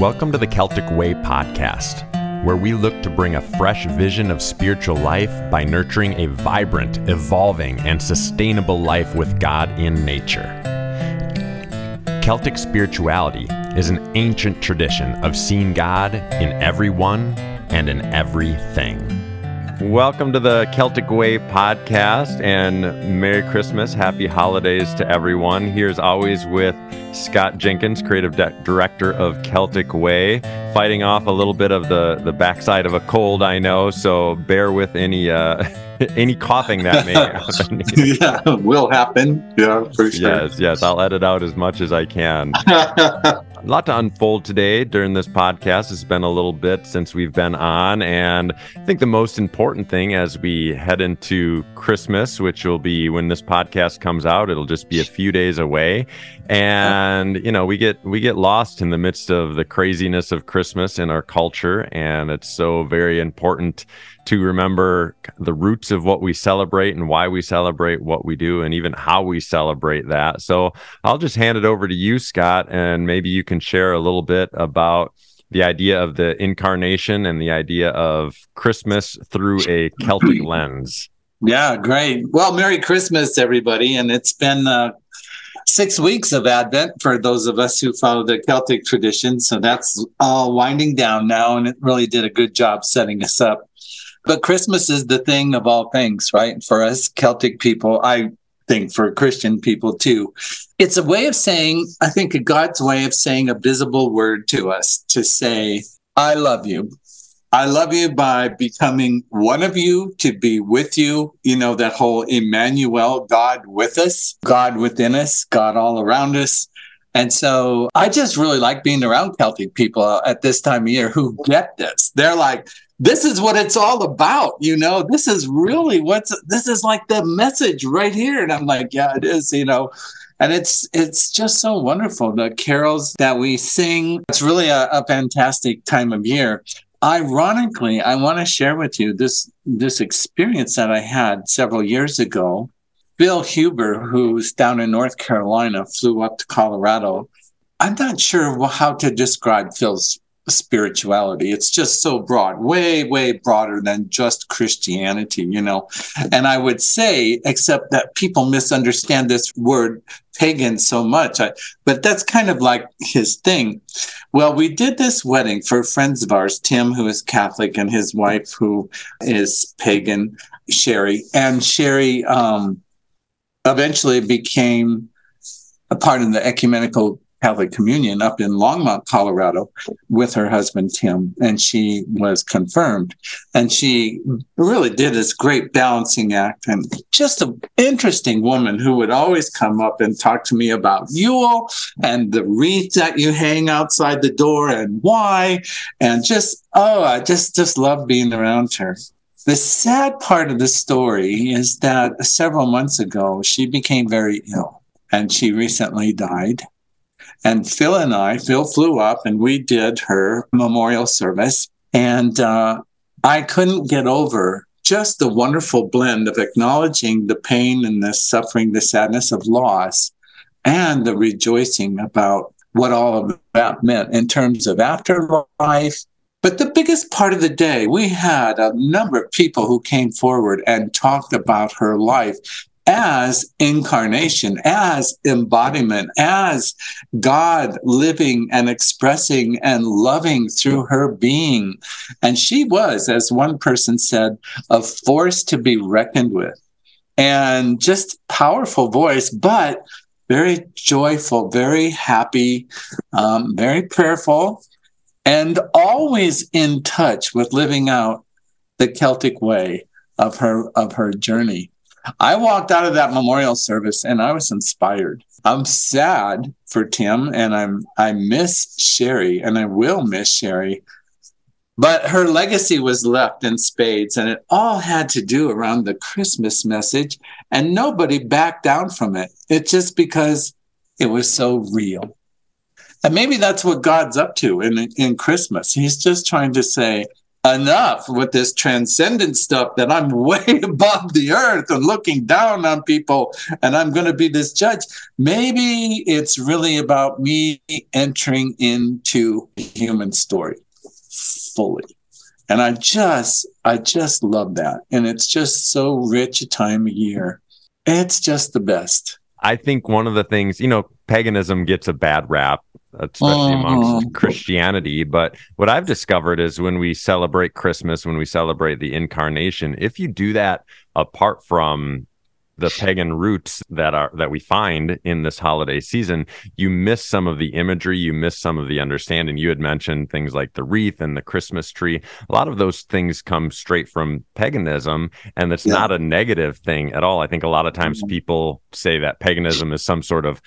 Welcome to the Celtic Way podcast, where we look to bring a fresh vision of spiritual life by nurturing a vibrant, evolving, and sustainable life with God in nature. Celtic spirituality is an ancient tradition of seeing God in everyone and in everything. Welcome to the Celtic Way podcast and Merry Christmas. Happy holidays to everyone. Here's always with Scott Jenkins, creative director of Celtic Way, fighting off a little bit of the, the backside of a cold, I know. So bear with any uh, any coughing that may happen. yeah, will happen. Yeah, for sure. Yes, yes. I'll edit out as much as I can. a lot to unfold today during this podcast. It's been a little bit since we've been on. And I think the most important thing as we head into Christmas, which will be when this podcast comes out, it'll just be a few days away. And, you know, we get we get lost in the midst of the craziness of Christmas in our culture. And it's so very important to remember the roots of what we celebrate and why we celebrate what we do and even how we celebrate that. So I'll just hand it over to you, Scott, and maybe you can share a little bit about the idea of the incarnation and the idea of Christmas through a Celtic lens. Yeah, great. Well, Merry Christmas, everybody. And it's been uh, six weeks of Advent for those of us who follow the Celtic tradition. So that's all winding down now. And it really did a good job setting us up but Christmas is the thing of all things, right? For us Celtic people, I think for Christian people too. It's a way of saying, I think, God's way of saying a visible word to us to say, I love you. I love you by becoming one of you to be with you. You know, that whole Emmanuel, God with us, God within us, God all around us. And so I just really like being around Celtic people at this time of year who get this. They're like, this is what it's all about you know? This is really what's this is like the message right here. And i'm like yeah it is you know? And it's it's just so wonderful the carols that we sing. It's really a, a fantastic time of year. Ironically i want to share with you this this experience that i had several years ago phil huber who's down in north carolina flew up to colorado i'm not sure how to describe phil's spirituality. It's just so broad, way, way broader than just Christianity, you know. And I would say, except that people misunderstand this word pagan so much, I, but that's kind of like his thing. Well, we did this wedding for friends of ours, Tim, who is Catholic, and his wife, who is pagan, Sherry. And Sherry um, eventually became a part of the ecumenical Catholic Communion up in Longmont, Colorado, with her husband Tim, and she was confirmed. And she really did this great balancing act, and just an interesting woman who would always come up and talk to me about Yule and the wreath that you hang outside the door and why, and just oh, I just just love being around her. The sad part of the story is that several months ago she became very ill, and she recently died. And Phil and I, Phil flew up and we did her memorial service. And uh, I couldn't get over just the wonderful blend of acknowledging the pain and the suffering, the sadness of loss, and the rejoicing about what all of that meant in terms of afterlife. But the biggest part of the day, we had a number of people who came forward and talked about her life as incarnation, as embodiment, as God living and expressing and loving through her being. And she was, as one person said, a force to be reckoned with. And just powerful voice, but very joyful, very happy, um, very prayerful, and always in touch with living out the Celtic way of her of her journey. I walked out of that memorial service and I was inspired. I'm sad for Tim and I'm I miss Sherry and I will miss Sherry. But her legacy was left in spades and it all had to do around the Christmas message and nobody backed down from it. It's just because it was so real. And maybe that's what God's up to in in Christmas. He's just trying to say, enough with this transcendent stuff that I'm way above the earth and looking down on people and I'm going to be this judge. Maybe it's really about me entering into human story fully. And I just, I just love that. And it's just so rich a time of year. It's just the best. I think one of the things, you know, paganism gets a bad rap especially amongst uh-huh. Christianity. But what I've discovered is when we celebrate Christmas, when we celebrate the incarnation, if you do that apart from the pagan roots that are that we find in this holiday season you miss some of the imagery you miss some of the understanding you had mentioned things like the wreath and the christmas tree a lot of those things come straight from paganism and it's yeah. not a negative thing at all i think a lot of times mm-hmm. people say that paganism is some sort of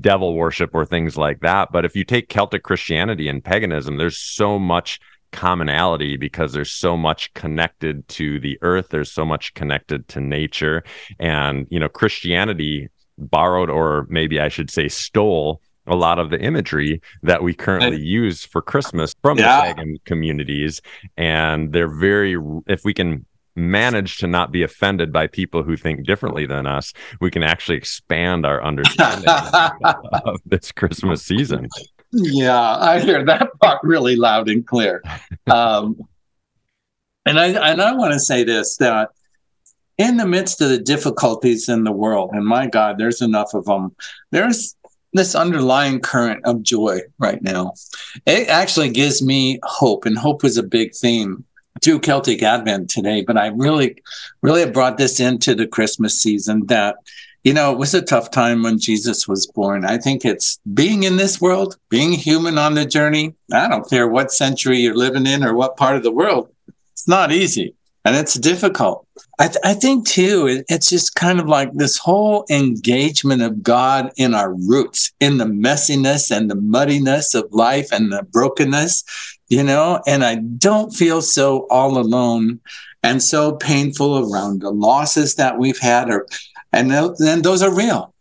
devil worship or things like that. But if you take Celtic Christianity and paganism, there's so much commonality because there's so much connected to the earth, there's so much connected to nature. And, you know, Christianity borrowed, or maybe I should say, stole a lot of the imagery that we currently use for Christmas from yeah. the pagan communities. And they're very, if we can manage to not be offended by people who think differently than us, we can actually expand our understanding of this Christmas season. Yeah, I hear that part really loud and clear. Um, and I and I want to say this that in the midst of the difficulties in the world, and my God, there's enough of them. There's this underlying current of joy right now. It actually gives me hope, and hope is a big theme through Celtic Advent today, but I really, really have brought this into the Christmas season that, you know, it was a tough time when Jesus was born. I think it's being in this world, being human on the journey. I don't care what century you're living in or what part of the world. It's not easy and it's difficult. I, th- I think too, it, it's just kind of like this whole engagement of God in our roots, in the messiness and the muddiness of life and the brokenness you know, and I don't feel so all alone and so painful around the losses that we've had, or and then those are real.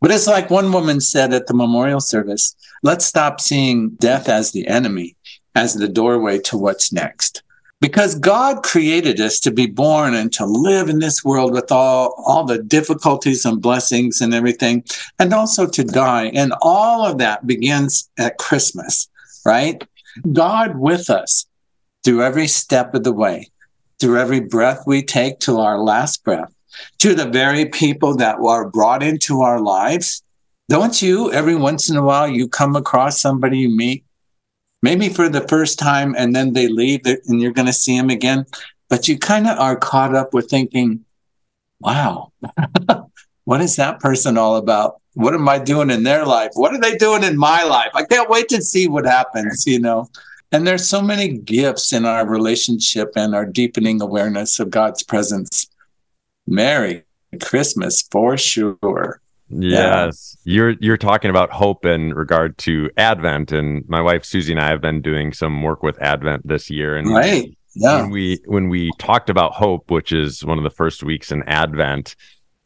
But it's like one woman said at the memorial service let's stop seeing death as the enemy, as the doorway to what's next. Because God created us to be born and to live in this world with all, all the difficulties and blessings and everything, and also to die. And all of that begins at Christmas, right? God with us through every step of the way, through every breath we take to our last breath, to the very people that are brought into our lives. Don't you, every once in a while, you come across somebody you meet, maybe for the first time, and then they leave and you're going to see them again. But you kind of are caught up with thinking, wow, what is that person all about? What am I doing in their life? What are they doing in my life? I can't wait to see what happens, you know. And there's so many gifts in our relationship and our deepening awareness of God's presence. Merry Christmas for sure. Yes. Yeah. You're you're talking about hope in regard to Advent and my wife Susie and I have been doing some work with Advent this year and right. Yeah. when we when we talked about hope, which is one of the first weeks in Advent,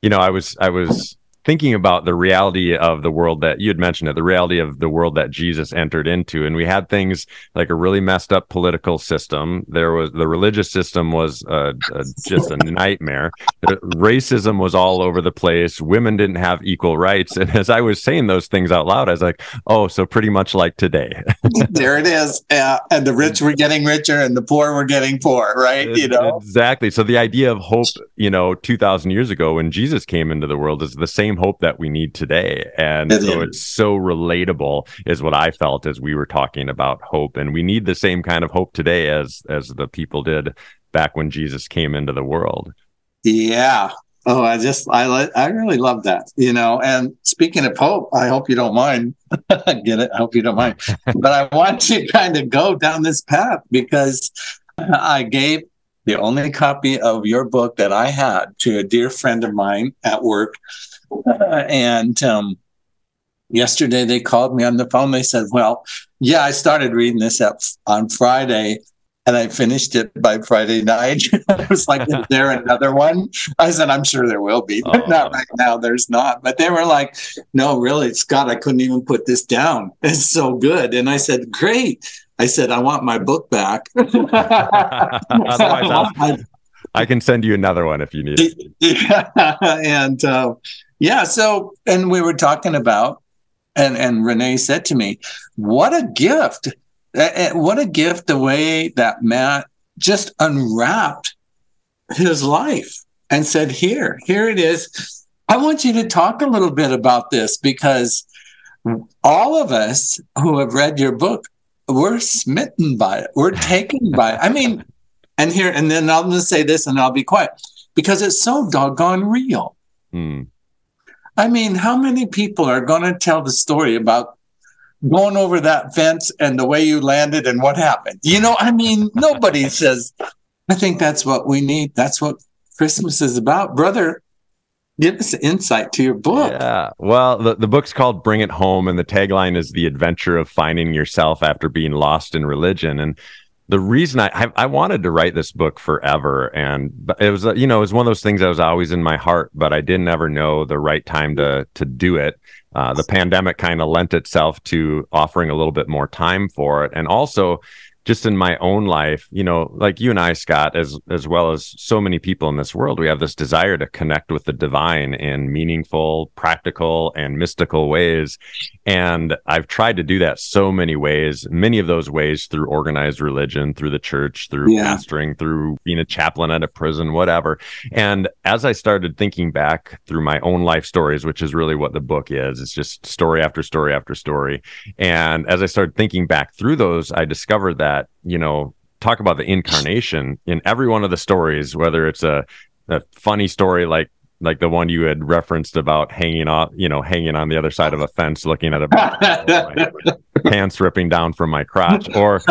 you know, I was I was thinking about the reality of the world that you had mentioned it, the reality of the world that Jesus entered into. And we had things like a really messed up political system. There was the religious system was uh, uh, just a nightmare. Racism was all over the place. Women didn't have equal rights. And as I was saying those things out loud, I was like, oh, so pretty much like today. there it is. Yeah. And the rich were getting richer and the poor were getting poor, right? You know, exactly. So the idea of hope, you know, 2000 years ago when Jesus came into the world is the same same hope that we need today. And it so is. it's so relatable is what I felt as we were talking about hope. And we need the same kind of hope today as as the people did back when Jesus came into the world. Yeah. Oh, I just I I really love that. You know, and speaking of hope, I hope you don't mind. I get it? I hope you don't mind. but I want to kind of go down this path because I gave the only copy of your book that I had to a dear friend of mine at work and um, yesterday they called me on the phone. They said, "Well, yeah, I started reading this up on Friday, and I finished it by Friday night. I was like, "Is there another one?" I said, "I'm sure there will be, but oh. not right now. There's not." But they were like, "No, really, Scott, I couldn't even put this down. It's so good." And I said, "Great." I said, "I want my book back." Otherwise, I can send you another one if you need it. Yeah. and uh, yeah, so and we were talking about, and and Renee said to me, "What a gift! What a gift! The way that Matt just unwrapped his life and said, "Here, here it is. I want you to talk a little bit about this because." All of us who have read your book we're smitten by it. We're taken by it. I mean, and here, and then I'm going to say this and I'll be quiet because it's so doggone real. Mm. I mean, how many people are going to tell the story about going over that fence and the way you landed and what happened? You know, I mean, nobody says, I think that's what we need. That's what Christmas is about. Brother, give us insight to your book. Yeah. Well, the, the book's called Bring It Home, and the tagline is The Adventure of Finding Yourself After Being Lost in Religion. And the reason I, I, I wanted to write this book forever, and it was you know it was one of those things that was always in my heart, but I didn't ever know the right time to to do it. Uh, the pandemic kind of lent itself to offering a little bit more time for it, and also just in my own life, you know, like you and I, Scott, as as well as so many people in this world, we have this desire to connect with the divine in meaningful, practical, and mystical ways. And I've tried to do that so many ways, many of those ways through organized religion, through the church, through yeah. pastoring, through being a chaplain at a prison, whatever. And as I started thinking back through my own life stories, which is really what the book is, it's just story after story after story. And as I started thinking back through those, I discovered that that you know talk about the incarnation in every one of the stories whether it's a, a funny story like like the one you had referenced about hanging off, you know, hanging on the other side of a fence, looking at a pants ripping down from my crotch, or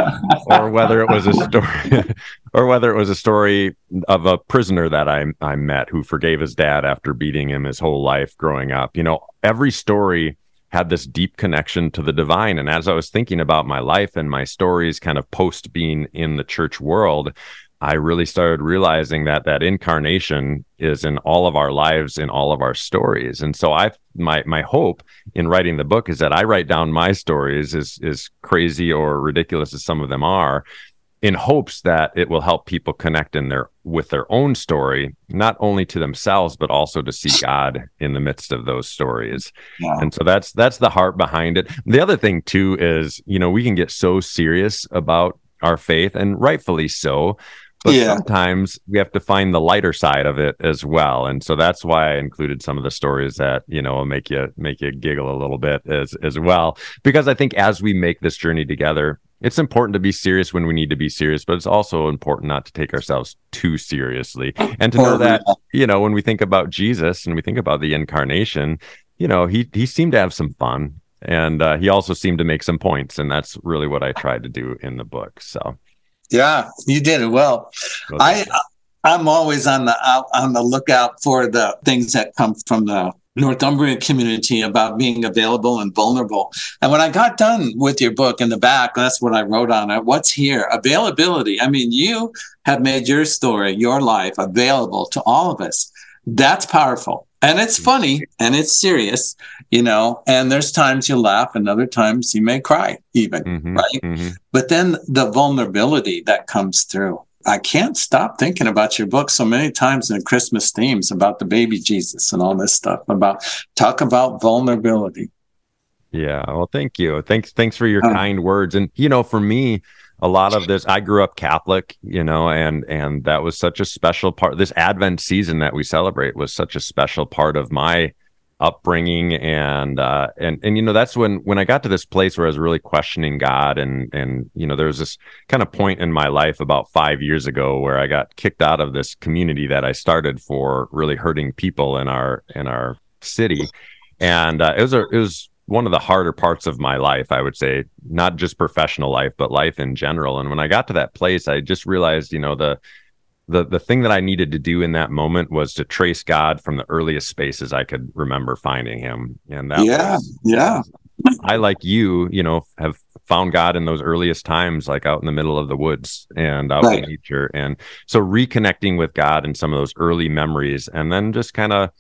or whether it was a story, or whether it was a story of a prisoner that I I met who forgave his dad after beating him his whole life growing up. You know, every story had this deep connection to the divine. And as I was thinking about my life and my stories kind of post being in the church world, I really started realizing that that incarnation is in all of our lives, in all of our stories. And so I, my, my hope in writing the book is that I write down my stories as, as crazy or ridiculous as some of them are, in hopes that it will help people connect in their with their own story not only to themselves but also to see god in the midst of those stories wow. and so that's that's the heart behind it the other thing too is you know we can get so serious about our faith and rightfully so but yeah. sometimes we have to find the lighter side of it as well and so that's why i included some of the stories that you know will make you make you giggle a little bit as as well because i think as we make this journey together it's important to be serious when we need to be serious, but it's also important not to take ourselves too seriously and to know that, you know, when we think about Jesus and we think about the incarnation, you know, he he seemed to have some fun and uh, he also seemed to make some points and that's really what I tried to do in the book. So Yeah, you did it well. I I'm always on the out on the lookout for the things that come from the Northumbrian community about being available and vulnerable. And when I got done with your book in the back, that's what I wrote on it. What's here? Availability. I mean, you have made your story, your life available to all of us. That's powerful. And it's funny and it's serious, you know, and there's times you laugh and other times you may cry even, mm-hmm, right? Mm-hmm. But then the vulnerability that comes through I can't stop thinking about your book so many times in the Christmas themes about the baby Jesus and all this stuff about talk about vulnerability. Yeah, well, thank you. Thanks, thanks for your uh, kind words. And you know, for me, a lot of this, I grew up Catholic, you know, and and that was such a special part. This Advent season that we celebrate was such a special part of my upbringing and uh and and you know that's when when I got to this place where I was really questioning God and and you know there was this kind of point in my life about 5 years ago where I got kicked out of this community that I started for really hurting people in our in our city. And uh, it was a it was one of the harder parts of my life I would say not just professional life but life in general. And when I got to that place I just realized you know the the the thing that I needed to do in that moment was to trace God from the earliest spaces I could remember finding him, and that yeah, was, yeah, I, like you, you know, have found God in those earliest times, like out in the middle of the woods and out right. in nature. And so reconnecting with God in some of those early memories and then just kind of,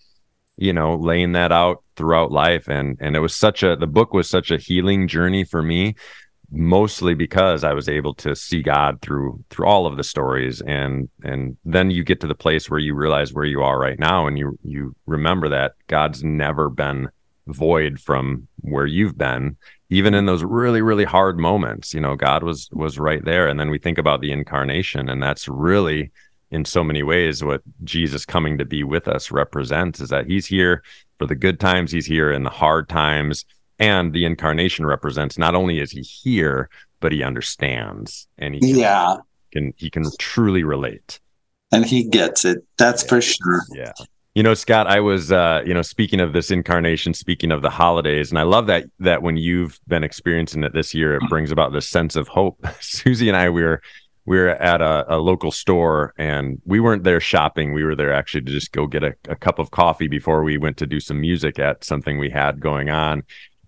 you know, laying that out throughout life. And, and it was such a, the book was such a healing journey for me mostly because I was able to see God through through all of the stories. And and then you get to the place where you realize where you are right now and you you remember that God's never been void from where you've been even in those really really hard moments. You know God was was right there. And then we think about the incarnation and that's really in so many ways what Jesus coming to be with us represents is that he's here for the good times. He's here in the hard times and the incarnation represents not only is he here but he understands and he can, yeah. can he can truly relate. And he gets it. That's yeah. for sure. Yeah. You know scott i was uh you know speaking of this incarnation speaking of the holidays and i love that that when you've been experiencing it this year it brings about this sense of hope. Susie and i we were we were at a, a, local store and we weren't there shopping. We were there actually to just go get a, a, cup of coffee before we went to do some music at something we had going on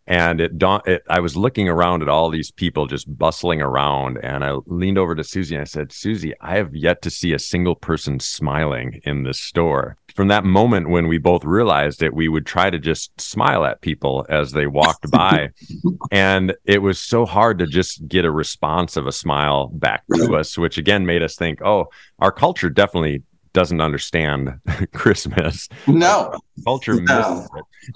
and it, it i was looking around at all these people just bustling around and i leaned over to susie and i said susie i have yet to see a single person smiling in this store. From that moment when we both realized it we would try to just smile at people as they walked by. And it was so hard to just get a response of a smile back to us which again made us think oh our culture definitely doesn't understand Christmas. No, culture no.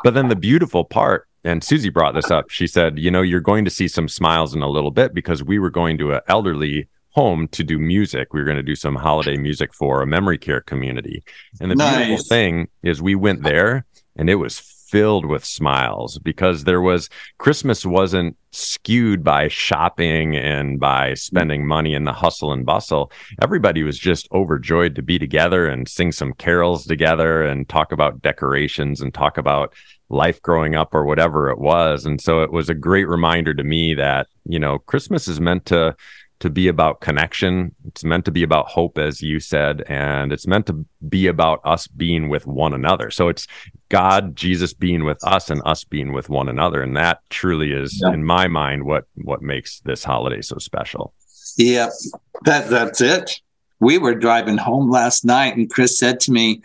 But then the beautiful part and Susie brought this up. She said, "You know, you're going to see some smiles in a little bit because we were going to an elderly home to do music. We were going to do some holiday music for a memory care community. And the nice. beautiful thing is we went there and it was filled with smiles because there was Christmas wasn't skewed by shopping and by mm-hmm. spending money in the hustle and bustle. Everybody was just overjoyed to be together and sing some carols together and talk about decorations and talk about life growing up or whatever it was. And so it was a great reminder to me that, you know, Christmas is meant to to be about connection. It's meant to be about hope, as you said, and it's meant to be about us being with one another. So it's God, Jesus being with us and us being with one another. And that truly is, yeah. in my mind, what what makes this holiday so special. Yeah, that that's it. We were driving home last night and Chris said to me,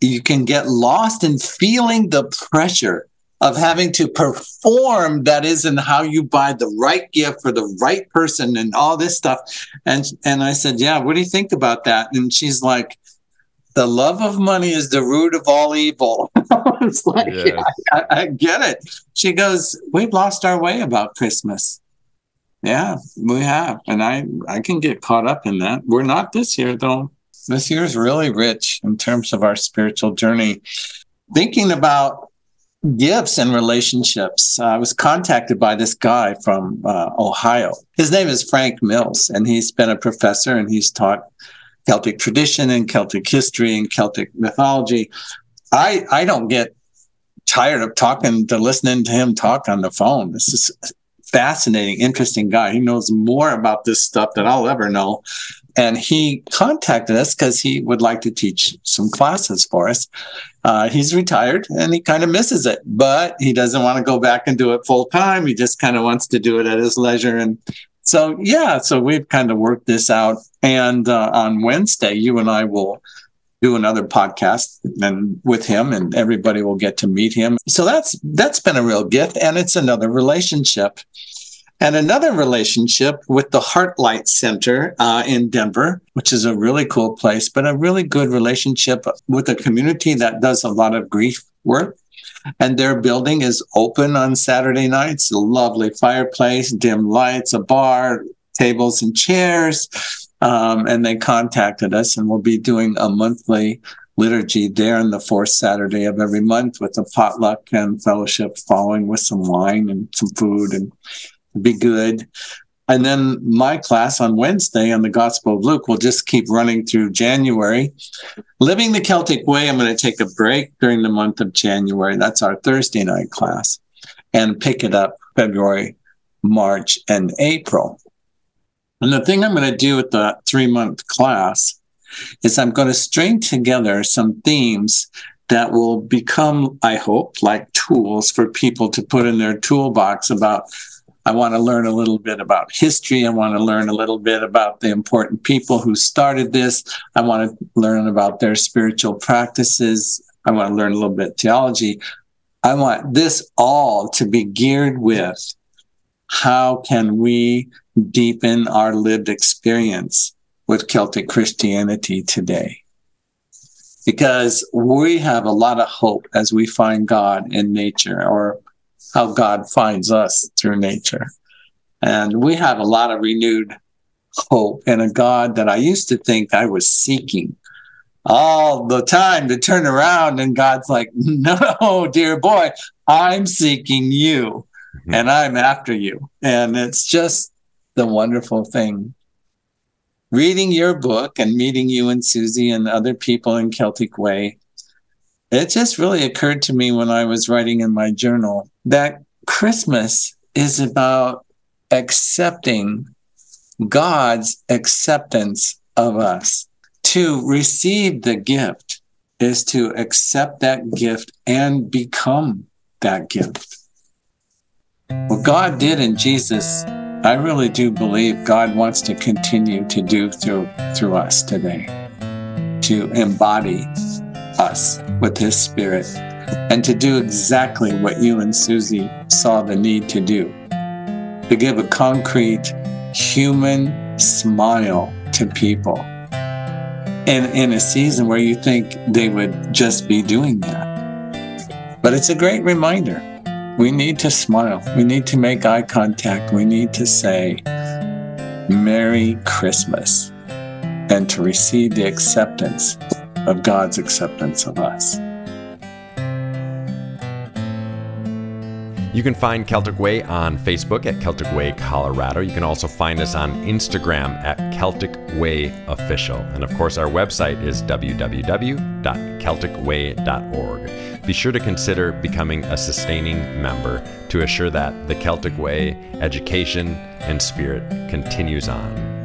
you can get lost in feeling the pressure of having to perform that is in how you buy the right gift for the right person and all this stuff. And and i said yeah what do you think about that? And she's like the love of money is the root of all evil. It's like yes. yeah, I, I get it. She goes we've lost our way about christmas. Yeah we have. And i i can get caught up in that. We're not this year though. This year is really rich in terms of our spiritual journey. Thinking about gifts and relationships, uh, I was contacted by this guy from uh, Ohio. His name is Frank Mills, and he's been a professor and he's taught Celtic tradition and Celtic history and Celtic mythology. I I don't get tired of talking to listening to him talk on the phone. This is fascinating, interesting guy. He knows more about this stuff than I'll ever know. And he contacted us because he would like to teach some classes for us. Uh, he's retired and he kind of misses it, but he doesn't want to go back and do it full time. He just kind of wants to do it at his leisure. And so, yeah, so we've kind of worked this out. And uh, on Wednesday, you and I will do another podcast and with him and everybody will get to meet him. So that's that's been a real gift and it's another relationship. And another relationship with the Heartlight Center uh, in Denver, which is a really cool place, but a really good relationship with a community that does a lot of grief work. And their building is open on Saturday nights, a lovely fireplace, dim lights, a bar, tables and chairs. Um, and they contacted us, and we'll be doing a monthly liturgy there on the fourth Saturday of every month with a potluck and fellowship following with some wine and some food and be good. And then my class on Wednesday on the Gospel of Luke will just keep running through January. Living the Celtic Way, I'm going to take a break during the month of January. That's our Thursday night class and pick it up February, March, and April. And the thing I'm going to do with the three month class is I'm going to string together some themes that will become, I hope, like tools for people to put in their toolbox about. I want to learn a little bit about history. I want to learn a little bit about the important people who started this. I want to learn about their spiritual practices. I want to learn a little bit theology. I want this all to be geared with how can we deepen our lived experience with Celtic Christianity today? Because we have a lot of hope as we find God in nature or how God finds us through nature. And we have a lot of renewed hope in a God that I used to think I was seeking all the time to turn around. And God's like, no, dear boy, I'm seeking you mm-hmm. and I'm after you. And it's just the wonderful thing. Reading your book and meeting you and Susie and other people in Celtic Way, it just really occurred to me when I was writing in my journal that Christmas is about accepting God's acceptance of us. To receive the gift is to accept that gift and become that gift. What God did in Jesus, I really do believe God wants to continue to do through through us today. To embody us with his spirit and to do exactly what you and Susie saw the need to do. To give a concrete human smile to people. And in a season where you think they would just be doing that. But it's a great reminder we need to smile. We need to make eye contact. We need to say, Merry Christmas, and to receive the acceptance of God's acceptance of us. You can find Celtic Way on Facebook at Celtic Way Colorado. You can also find us on Instagram at Celtic Way Official. And of course, our website is www.celticway.org. Be sure to consider becoming a sustaining member to assure that the Celtic Way education and spirit continues on.